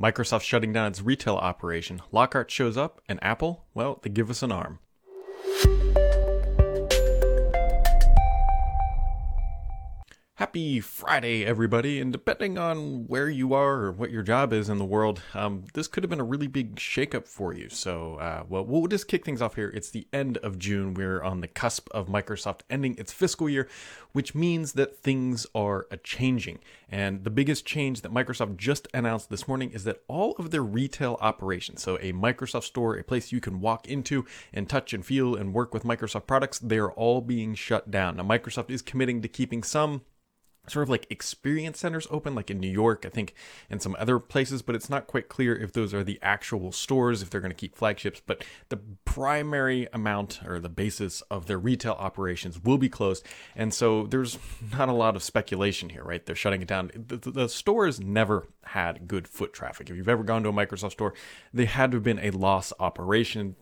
Microsoft shutting down its retail operation. Lockhart shows up, and Apple, well, they give us an arm. Happy Friday, everybody. And depending on where you are or what your job is in the world, um, this could have been a really big shakeup for you. So, uh, well, we'll just kick things off here. It's the end of June. We're on the cusp of Microsoft ending its fiscal year, which means that things are a changing. And the biggest change that Microsoft just announced this morning is that all of their retail operations, so a Microsoft store, a place you can walk into and touch and feel and work with Microsoft products, they are all being shut down. Now, Microsoft is committing to keeping some sort of like experience centers open, like in New York, I think, and some other places, but it's not quite clear if those are the actual stores, if they're going to keep flagships. But the primary amount or the basis of their retail operations will be closed. And so there's not a lot of speculation here, right? They're shutting it down. The, the, the stores never had good foot traffic. If you've ever gone to a Microsoft store, they had to have been a loss operation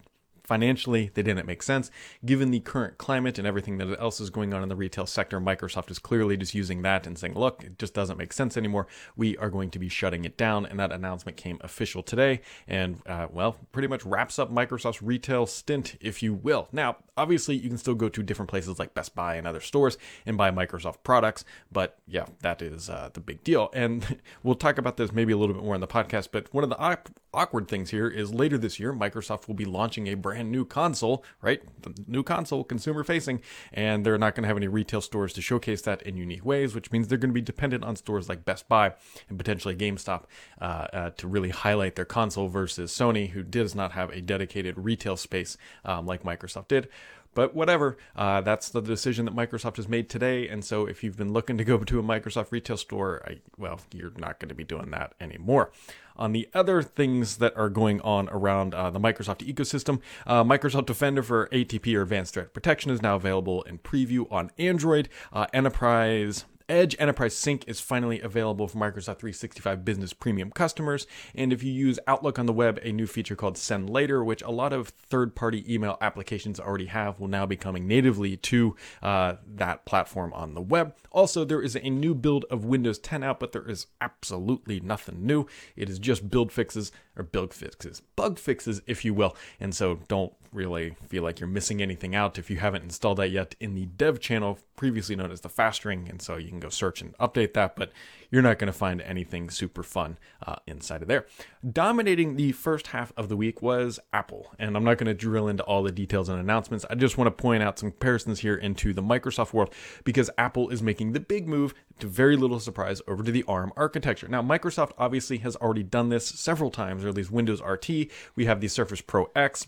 financially, they didn't make sense. Given the current climate and everything that else is going on in the retail sector, Microsoft is clearly just using that and saying, look, it just doesn't make sense anymore. We are going to be shutting it down. And that announcement came official today and, uh, well, pretty much wraps up Microsoft's retail stint, if you will. Now, obviously, you can still go to different places like Best Buy and other stores and buy Microsoft products, but yeah, that is uh, the big deal. And we'll talk about this maybe a little bit more in the podcast, but one of the awkward things here is later this year, Microsoft will be launching a brand brand new console, right? The new console, consumer facing, and they're not going to have any retail stores to showcase that in unique ways, which means they're going to be dependent on stores like Best Buy and potentially GameStop uh, uh, to really highlight their console versus Sony, who does not have a dedicated retail space um, like Microsoft did. But whatever, uh, that's the decision that Microsoft has made today. And so if you've been looking to go to a Microsoft retail store, I, well, you're not going to be doing that anymore. On the other things that are going on around uh, the Microsoft ecosystem, uh, Microsoft Defender for ATP or Advanced Threat Protection is now available in preview on Android. Uh, Enterprise Edge Enterprise Sync is finally available for Microsoft 365 Business Premium customers. And if you use Outlook on the web, a new feature called Send Later, which a lot of third party email applications already have, will now be coming natively to uh, that platform on the web. Also, there is a new build of Windows 10 out, but there is absolutely nothing new. It is just build fixes or build fixes, bug fixes, if you will. And so don't really feel like you're missing anything out if you haven't installed that yet in the dev channel, previously known as the fast ring. And so you can go search and update that, but you're not going to find anything super fun uh, inside of there. Dominating the first half of the week was Apple. And I'm not going to drill into all the details and announcements. I just want to point out some comparisons here into the Microsoft world because Apple is making the big move to very little surprise over to the ARM architecture. Now, Microsoft obviously has already done this several times, or at least Windows RT. We have the Surface Pro X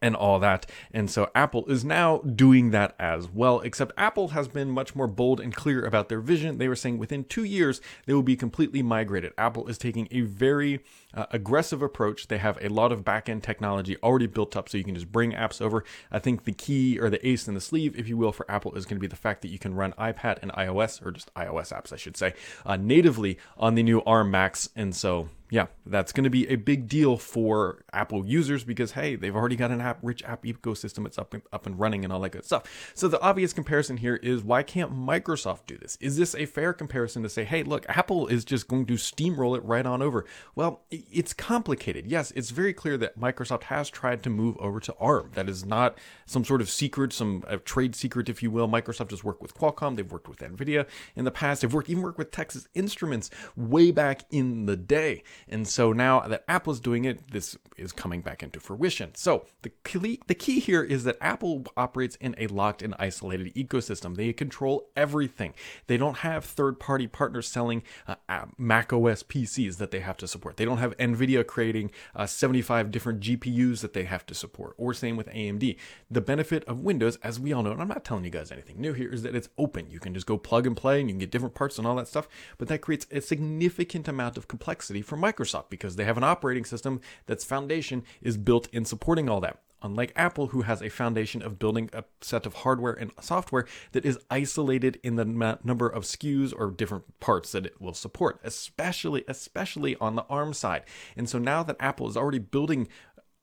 and all that. And so Apple is now doing that as well, except Apple has been much more bold and clear about their vision. They were saying within two years, they will be completely migrated. Apple is taking a very uh, aggressive approach. They have a lot of back-end technology already built up so you can just bring apps over. I think the key or the ace in the sleeve, if you will, for Apple is going to be the fact that you can run iPad and iOS, or just iOS apps, I should say, uh, natively on the new ARM Macs. And so yeah, that's going to be a big deal for Apple users because hey, they've already got an app rich app ecosystem. It's up and, up and running and all that good stuff. So the obvious comparison here is why can't Microsoft do this? Is this a fair comparison to say, hey, look, Apple is just going to steamroll it right on over? Well, it's complicated. Yes, it's very clear that Microsoft has tried to move over to ARM. That is not some sort of secret, some trade secret, if you will. Microsoft has worked with Qualcomm. They've worked with Nvidia in the past. They've worked even worked with Texas Instruments way back in the day. And so now that Apple's doing it, this is coming back into fruition. So the key, the key here is that Apple operates in a locked and isolated ecosystem. They control everything. They don't have third-party partners selling uh, Mac OS PCs that they have to support. They don't have Nvidia creating uh, 75 different GPUs that they have to support, or same with AMD. The benefit of Windows, as we all know, and I'm not telling you guys anything new here, is that it's open. You can just go plug and play and you can get different parts and all that stuff, but that creates a significant amount of complexity for Microsoft because they have an operating system that's foundation is built in supporting all that unlike Apple, who has a foundation of building a set of hardware and software that is isolated in the number of SKUs or different parts that it will support, especially especially on the ARM side. And so now that Apple is already building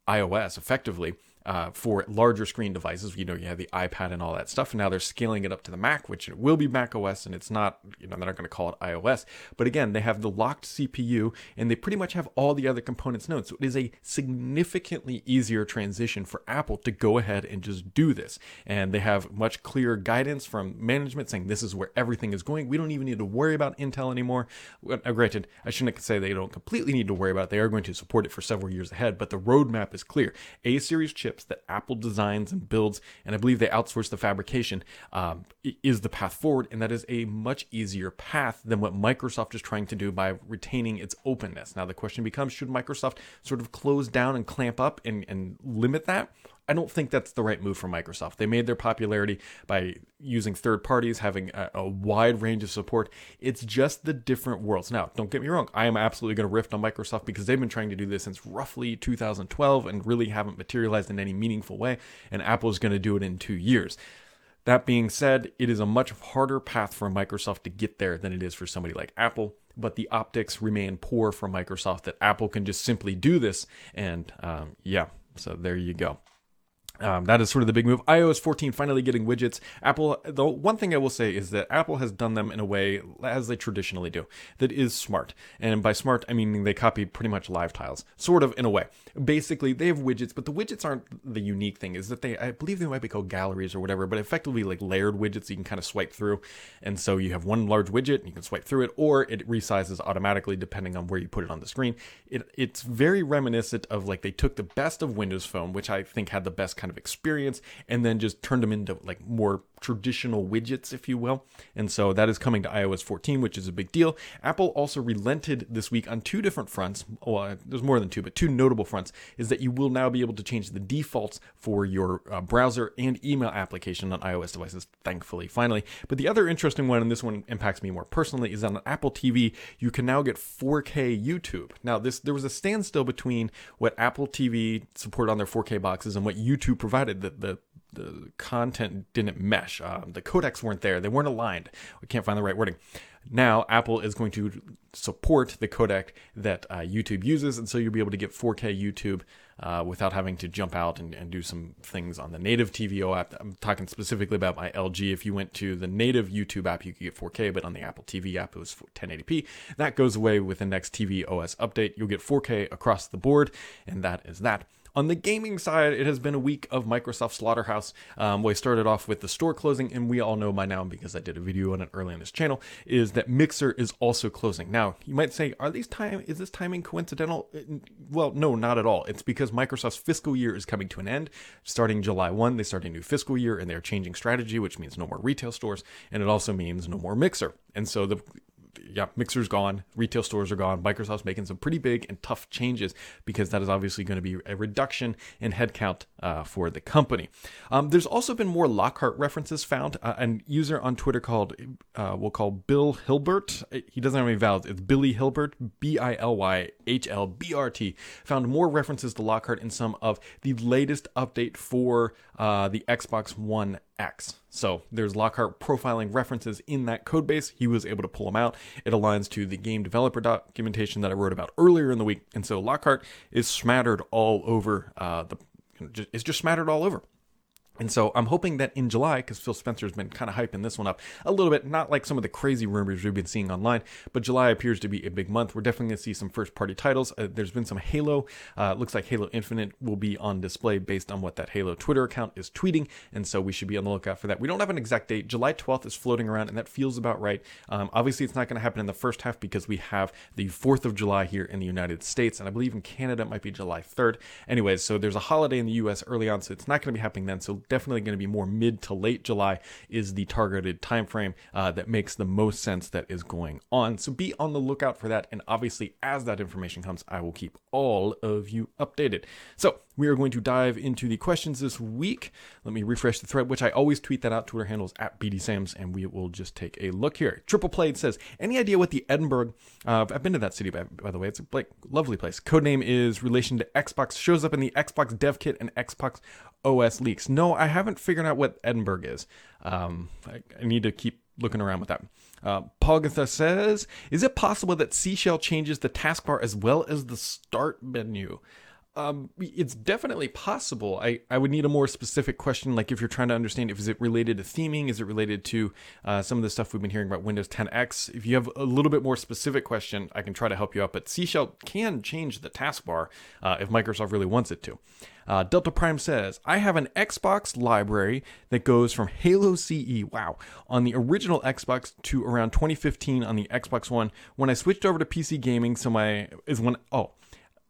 iOS effectively, uh, for larger screen devices. You know, you have the iPad and all that stuff, and now they're scaling it up to the Mac, which it will be Mac OS, and it's not, you know, they're not going to call it iOS. But again, they have the locked CPU, and they pretty much have all the other components known. So it is a significantly easier transition for Apple to go ahead and just do this. And they have much clearer guidance from management saying this is where everything is going. We don't even need to worry about Intel anymore. Granted, I shouldn't say they don't completely need to worry about it. They are going to support it for several years ahead, but the roadmap is clear. A series chips that Apple designs and builds, and I believe they outsource the fabrication, um, is the path forward, and that is a much easier path than what Microsoft is trying to do by retaining its openness. Now, the question becomes should Microsoft sort of close down and clamp up and, and limit that? I don't think that's the right move for Microsoft. They made their popularity by using third parties, having a, a, wide range of support. It's just the different worlds. Now, don't get me wrong, I am absolutely going to riff on Microsoft because they've been trying to do this since roughly 2012 and really haven't materialized in any meaningful way, and Apple is going to do it in two years. That being said, it is a much harder path for Microsoft to get there than it is for somebody like Apple but the optics remain poor for Microsoft that Apple can just simply do this. And um, yeah, so there you go. Um, that is sort of the big move. iOS 14 finally getting widgets. Apple, the one thing I will say is that Apple has done them in a way as they traditionally do, that is smart. And by smart, I mean they copied pretty much live tiles, sort of in a way. Basically, they have widgets, but the widgets aren't the unique thing. Is that they, I believe they might be called galleries or whatever, but effectively like layered widgets you can kind of swipe through. And so you have one large widget, and you can swipe through it, or it resizes automatically depending on where you put it on the screen. It, it's very reminiscent of like they took the best of Windows Phone, which I think had the best kind kind of experience and then just turned them into like more traditional widgets, if you will. And so that is coming to iOS 14, which is a big deal. Apple also relented this week on two different fronts. Well, there's more than two, but two notable fronts is that you will now be able to change the defaults for your uh, browser and email application on iOS devices, thankfully, finally. But the other interesting one, and this one impacts me more personally, is on Apple TV, you can now get 4K YouTube. Now, this there was a standstill between what Apple TV supported on their 4K boxes and what YouTube provided that the the content didn't mesh. Um, the codecs weren't there. They weren't aligned. We can't find the right wording. Now Apple is going to support the codec that uh, YouTube uses, and so you'll be able to get 4K YouTube uh, without having to jump out and, and, do some things on the native TVO app. I'm talking specifically about my LG. If you went to the native YouTube app, you could get 4K, but on the Apple TV app, it was 1080p. That goes away with the next TV OS update. You'll get 4K across the board, and that is that. On the gaming side, it has been a week of Microsoft Slaughterhouse. Um, we started off with the store closing, and we all know by now, because I did a video on it early on this channel, is that Mixer is also closing. Now, you might say, are these time is this timing coincidental? Uh, well, no, not at all. It's because Microsoft's fiscal year is coming to an end. Starting July 1, they start a new fiscal year, and they're changing strategy, which means no more retail stores, and it also means no more Mixer. And so the yeah, Mixer's gone, retail stores are gone. Microsoft's making some pretty big and tough changes because that is obviously going to be a reduction in headcount uh, for the company. Um, there's also been more Lockhart references found. Uh, a user on Twitter called, uh, we'll call Bill Hilbert. He doesn't have any vowels. It's Billy Hilbert, B I L Y H L B R T. Found more references to Lockhart in some of the latest update for uh, the Xbox One X. So there's Lockhart profiling references in that code base. He was able to pull them out. It aligns to the game developer documentation that I wrote about earlier in the week. And so Lockhart is smattered all over uh, the, it's just smattered all over. And so I'm hoping that in July, because Phil Spencer's been kind of hyping this one up a little bit, not like some of the crazy rumors we've been seeing online, but July appears to be a big month. We're definitely going to see some first party titles. Uh, there's been some Halo. Uh, looks like Halo Infinite will be on display based on what that Halo Twitter account is tweeting. And so we should be on the lookout for that. We don't have an exact date. July 12th is floating around, and that feels about right. Um, obviously, it's not going to happen in the first half because we have the 4th of July here in the United States, and I believe in Canada it might be July 3rd. Anyways, so there's a holiday in the US early on, so it's not going to be happening then. So definitely going to be more mid to late July is the targeted time frame uh, that makes the most sense that is going on. So be on the lookout for that. And obviously, as that information comes, I will keep all of you updated. So we are going to dive into the questions this week. Let me refresh the thread, which I always tweet that out. Twitter handles at BDSams, and we will just take a look here. Triple Played says, any idea what the Edinburgh, uh, I've been to that city, by, by the way. It's a like, lovely place. Codename is relation to Xbox, shows up in the Xbox dev kit and Xbox OS leaks. No, I haven't figured out what Edinburgh is. Um, I, I need to keep looking around with that. Uh, Pogatha says, "Is it possible that C Shell changes the taskbar as well as the start menu?" Um, it's definitely possible. I, I would need a more specific question, like if you're trying to understand if is it related to theming, is it related to uh, some of the stuff we've been hearing about Windows 10X. If you have a little bit more specific question, I can try to help you out. But C Shell can change the taskbar uh, if Microsoft really wants it to. Uh, Delta Prime says, I have an Xbox library that goes from Halo CE, wow, on the original Xbox to around 2015 on the Xbox One. When I switched over to PC gaming, so my is when oh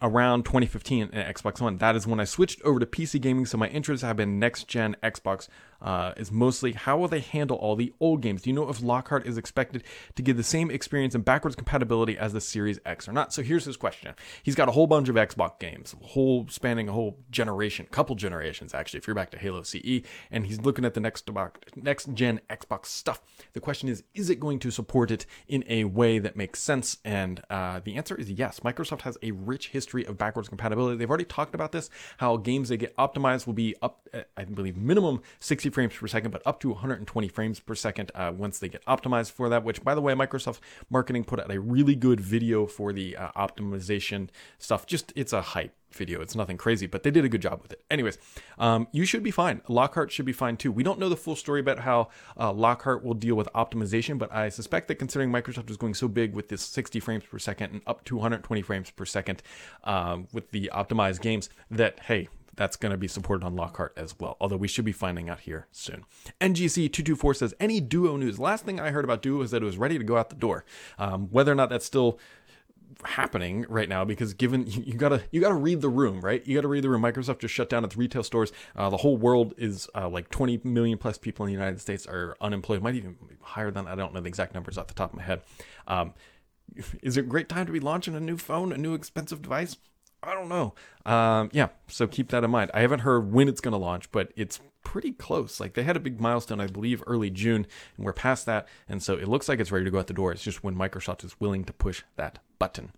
around 2015 in Xbox One. That is when I switched over to PC gaming, so my interests have been next gen Xbox uh, is mostly how will they handle all the old games? Do you know if Lockhart is expected to give the same experience and backwards compatibility as the Series X or not? So here's his question. He's got a whole bunch of Xbox games, whole spanning a whole generation, couple generations actually. If you're back to Halo CE, and he's looking at the next next gen Xbox stuff. The question is, is it going to support it in a way that makes sense? And uh, the answer is yes. Microsoft has a rich history of backwards compatibility. They've already talked about this. How games that get optimized will be up, I believe, minimum 60 60 frames per second, but up to 120 frames per second uh, once they get optimized for that. Which, by the way, Microsoft marketing put out a really good video for the uh, optimization stuff. Just it's a hype video. It's nothing crazy, but they did a good job with it. Anyways, um, you should be fine. Lockhart should be fine too. We don't know the full story about how uh, Lockhart will deal with optimization, but I suspect that considering Microsoft is going so big with this 60 frames per second and up to 120 frames per second um, with the optimized games, that hey, that's going to be supported on Lockhart as well, although we should be finding out here soon. NGC224 says, Any Duo news? Last thing I heard about Duo is that it was ready to go out the door. Um, whether or not that's still happening right now because given you, gotta you gotta read the room right you gotta read the room microsoft just shut down its retail stores uh, the whole world is uh, like 20 million plus people in the united states are unemployed might even be higher than i don't know the exact numbers off the top of my head um, is it a great time to be launching a new phone a new expensive device I don't know. Um, yeah, so keep that in mind. I haven't heard when it's going to launch, but it's pretty close. Like they had a big milestone, I believe, early June, and we're past that, and so it looks like it's ready to go out the door. It's just when Microsoft is willing to push that button.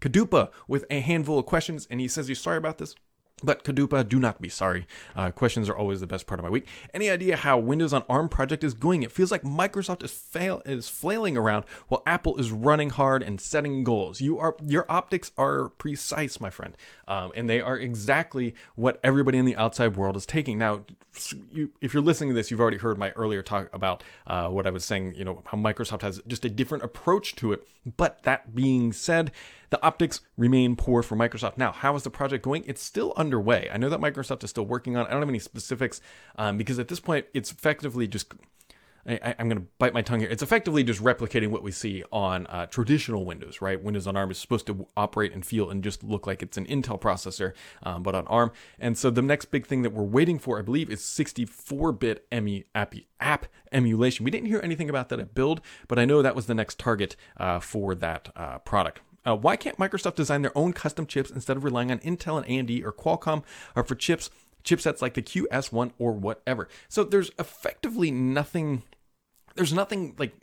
Kadupa with a handful of questions, and he says he's sorry about this. But Kadupa, do not be sorry. Uh, questions are always the best part of my week. Any idea how Windows on ARM project is going? It feels like Microsoft is fail is flailing around while Apple is running hard and setting goals. You are your optics are precise, my friend, um, and they are exactly what everybody in the outside world is taking. Now, you, if you're listening to this, you've already heard my earlier talk about uh, what I was saying. You know how Microsoft has just a different approach to it. But that being said, the optics remain poor for Microsoft. Now, how is the project going? It's still underway. I know that Microsoft is still working on. It. I don't have any specifics um, because at this point, it's effectively just I, am going to bite my tongue here. It's effectively just replicating what we see on uh, traditional Windows, right? Windows on ARM is supposed to operate and feel and just look like it's an Intel processor, um, but on ARM. And so the next big thing that we're waiting for, I believe, is 64-bit emu, app, app emulation. We didn't hear anything about that at Build, but I know that was the next target uh, for that uh, product. Uh, why can't Microsoft design their own custom chips instead of relying on Intel and AMD or Qualcomm or for chips chipsets like the QS1 or whatever? So there's effectively nothing there's nothing like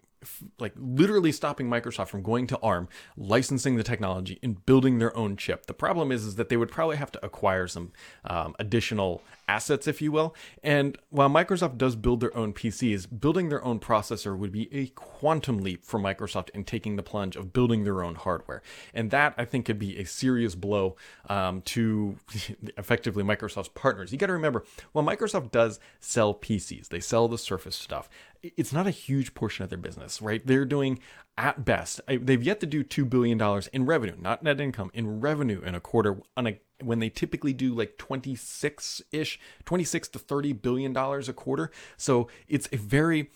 like literally stopping Microsoft from going to ARM, licensing the technology, and building their own chip. The problem is, is that they would probably have to acquire some um, additional assets, if you will. And while Microsoft does build their own PCs, building their own processor would be a quantum leap for Microsoft in taking the plunge of building their own hardware. And that I think could be a serious blow um, to effectively Microsoft's partners. You got to remember, while Microsoft does sell PCs, they sell the Surface stuff it's not a huge portion of their business, right? They're doing at best, they've yet to do $2 billion in revenue, not net income, in revenue in a quarter on a, when they typically do like 26 ish, 26 to 30 billion dollars a quarter. So it's a very,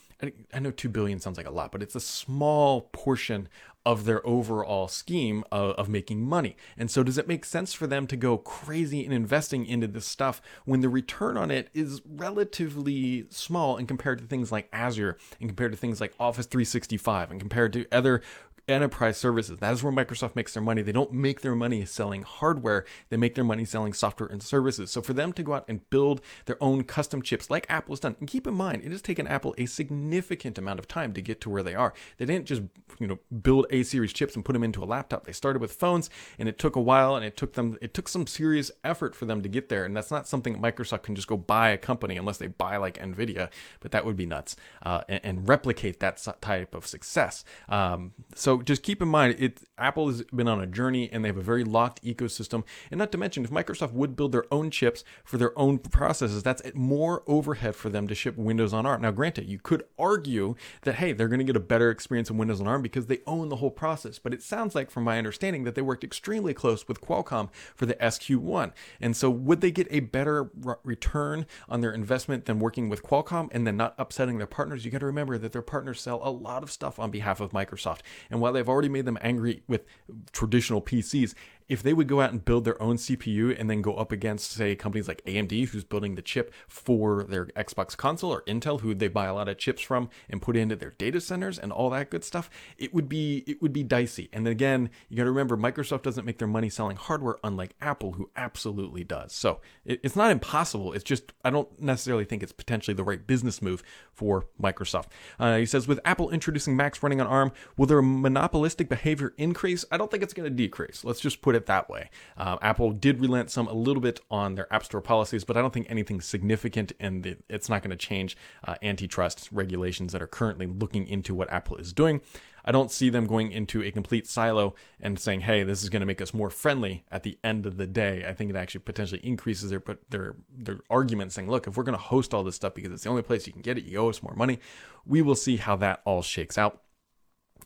I know 2 billion sounds like a lot, but it's a small portion of their overall scheme of, of, making money. And so, does it make sense for them to go crazy in investing into this stuff when the return on it is relatively small and compared to things like Azure and compared to things like Office 365 and compared to other enterprise services. That is where Microsoft makes their money. They don't make their money selling hardware, they make their money selling software and services. So for them to go out and build their own custom chips like Apple has done, and keep in mind, it has taken Apple a significant amount of time to get to where they are. They didn't just, you know, build A series chips and put them into a laptop. They started with phones and it took a while and it took them it took some serious effort for them to get there. And that's not something Microsoft can just go buy a company unless they buy like Nvidia, but that would be nuts. Uh, and, and, replicate that type of success. Um, so Just keep in mind, it Apple has been on a journey and they have a very locked ecosystem. And not to mention, if Microsoft would build their own chips for their own processes, that's more overhead for them to ship Windows on ARM. Now, granted, you could argue that hey, they're going to get a better experience in Windows on ARM because they own the whole process. But it sounds like, from my understanding, that they worked extremely close with Qualcomm for the SQ1. And so, would they get a better return on their investment than working with Qualcomm and then not upsetting their partners? You got to remember that their partners sell a lot of stuff on behalf of Microsoft. And while they've already made them angry with traditional PCs, if they would go out and build their own CPU and then go up against, say, companies like AMD, who's building the chip for their Xbox console, or Intel, who they buy a lot of chips from and put into their data centers and all that good stuff, it would be it would be dicey. And again, you got to remember, Microsoft doesn't make their money selling hardware, unlike Apple, who absolutely does. So it, it's not impossible. It's just I don't necessarily think it's potentially the right business move for Microsoft. Uh, he says, with Apple introducing Macs running on ARM, will their monopolistic behavior increase? I don't think it's going to decrease. Let's just put it that way. Uh, Apple did relent some a little bit on their App Store policies, but I don't think anything significant, and it's not going to change uh, antitrust regulations that are currently looking into what Apple is doing. I don't see them going into a complete silo and saying, "Hey, this is going to make us more friendly." At the end of the day, I think it actually potentially increases their their their argument, saying, "Look, if we're going to host all this stuff because it's the only place you can get it, you owe us more money." We will see how that all shakes out.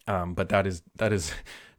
Um, but that is that is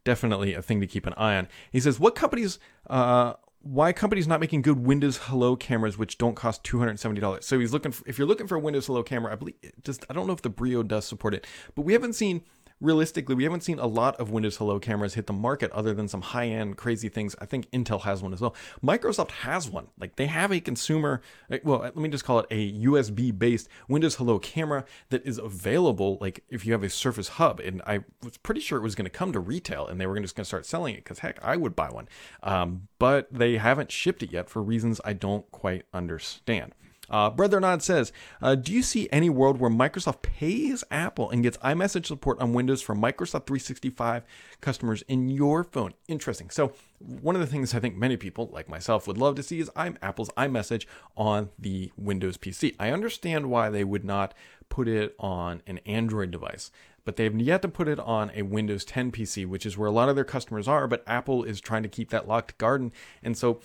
definitely a thing to keep an eye on. He says, "What companies?" Uh, why companies not making good Windows Hello cameras which don't cost two hundred seventy dollars? So he's looking. For, if you're looking for a Windows Hello camera, I believe just I don't know if the Brio does support it, but we haven't seen realistically, we haven't seen a lot of Windows Hello cameras hit the market other than some high end crazy things. I think Intel has one as well. Microsoft has one. Like they have a consumer, well, let me just call it a USB based Windows Hello camera that is available. Like if you have a Surface Hub, and I was pretty sure it was going to come to retail and they were just going to start selling it because heck, I would buy one. Um, but they haven't shipped it yet for reasons I don't quite understand. Uh, Brother Nod says, uh, Do you see any world where Microsoft pays Apple and gets iMessage support on Windows for Microsoft 365 customers in your phone? Interesting. So, one of the things I think many people, like myself, would love to see is I'm Apple's iMessage on the Windows PC. I understand why they would not put it on an Android device but they've yet to put it on a Windows 10 PC, which is where a lot of their customers are. But Apple is trying to keep that locked garden. And so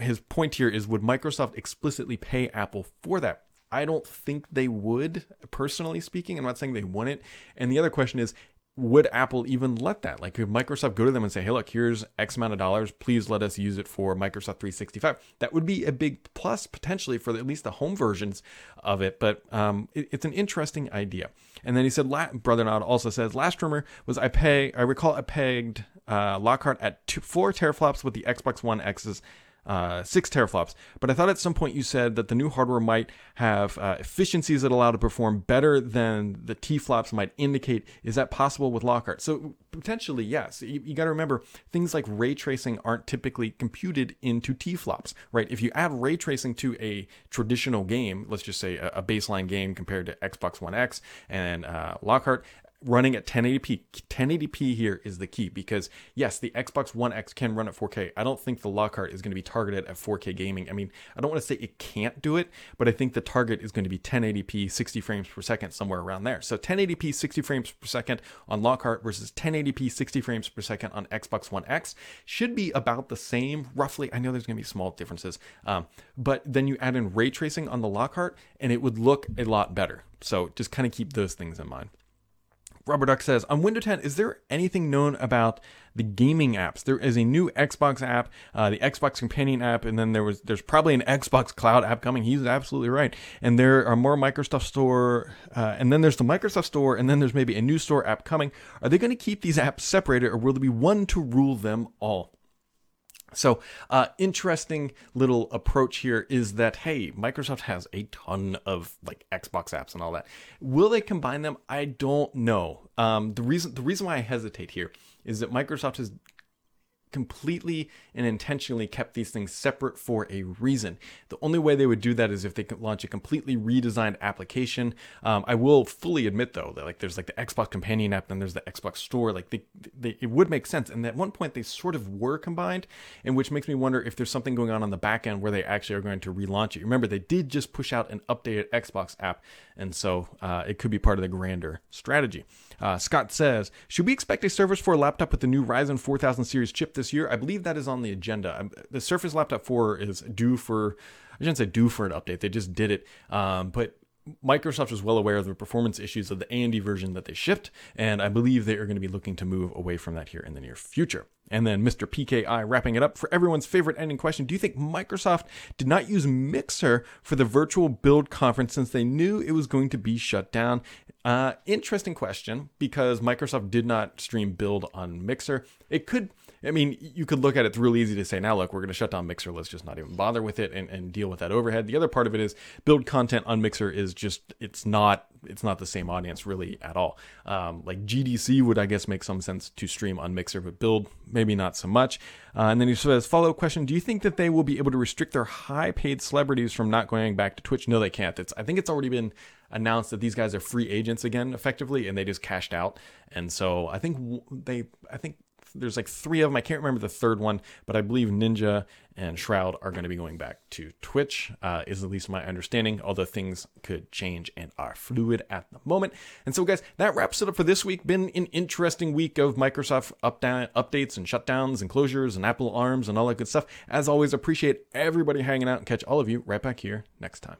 his point here is would Microsoft explicitly pay Apple for that? I don't think they would, personally speaking. I'm not saying they wouldn't. And the other question is, would Apple even let that? Like, could Microsoft go to them and say, hey, look, here's X amount of dollars. Please let us use it for Microsoft 365? That would be a big plus potentially for at least the home versions of it. But um, it, it's an interesting idea. And then he said, Brother Nod also says, last rumor was I pay, I recall I pegged uh, Lockhart at two, four teraflops with the Xbox One X's uh, six teraflops. But I thought at some point you said that the new hardware might have uh, efficiencies that allow to perform better than the T flops might indicate. Is that possible with Lockhart? So potentially, yes. You, you got to remember things like ray tracing aren't typically computed into T flops, right? If you add ray tracing to a traditional game, let's just say a, a baseline game compared to Xbox One X and uh, Lockhart, running at 1080p. 1080p here is the key because yes, the Xbox One X can run at 4K. I don't think the Lockhart is going to be targeted at 4K gaming. I mean, I don't want to say it can't do it, but I think the target is going to be 1080p 60 frames per second somewhere around there. So 1080p 60 frames per second on Lockhart versus 1080p 60 frames per second on Xbox One X should be about the same roughly. I know there's going to be small differences. Um, but then you add in ray tracing on the Lockhart and it would look a lot better. So just kind of keep those things in mind. Rubber Duck says on Windows 10, is there anything known about the gaming apps? There is a new Xbox app, uh, the Xbox Companion app, and then there was there's probably an Xbox Cloud app coming. He's absolutely right. And there are more Microsoft Store, uh, and then there's the Microsoft Store, and then there's maybe a new store app coming. Are they going to keep these apps separated, or will there be one to rule them all? So, uh, interesting little approach here is that hey, Microsoft has a ton of like Xbox apps and all that. Will they combine them? I don't know. Um, the reason the reason why I hesitate here is that Microsoft has completely and intentionally kept these things separate for a reason. The only way they would do that is if they could launch a completely redesigned application. Um, I will fully admit though that like there's like the Xbox Companion app, then there's the Xbox Store. Like they, they, it would make sense. And at one point they sort of were combined, and which makes me wonder if there's something going on on the back end where they actually are going to relaunch it. Remember, they did just push out an updated Xbox app, and so uh, it could be part of the grander strategy. Uh, Scott says, should we expect a Surface 4 laptop with the new Ryzen 4000 series chip this year? I believe that is on the agenda. Um, the Surface Laptop 4 is due for, I shouldn't say due for an update. They just did it. Um, but Microsoft was well aware of the performance issues of the AMD version that they shipped, and I believe they are going to be looking to move away from that here in the near future. And then Mr. PKI wrapping it up for everyone's favorite ending question. Do you think Microsoft did not use Mixer for the virtual build conference since they knew it was going to be shut down? Uh, interesting question because Microsoft did not stream build on Mixer. It could I mean, you could look at it, it's real easy to say, now look, we're going to shut down Mixer. Let's just not even bother with it and, and deal with that overhead. The other part of it is build content on Mixer is just, it's not, it's not the same audience really at all. Um, like GDC would, I guess, make some sense to stream on Mixer, but build, maybe not so much. Uh, and then he says, follow up question Do you think that they will be able to restrict their high paid celebrities from not going back to Twitch? No, they can't. It's, I think it's already been announced that these guys are free agents again, effectively, and they just cashed out. And so I think they, I think there's like three of them. I can't remember the third one, but I believe Ninja and Shroud are going to be going back to Twitch, uh, is at least my understanding, although things could change and are fluid at the moment. And so, guys, that wraps it up for this week. Been an interesting week of Microsoft up down, updates and shutdowns and closures and Apple arms and all that good stuff. As always, appreciate everybody hanging out and catch all of you right back here next time.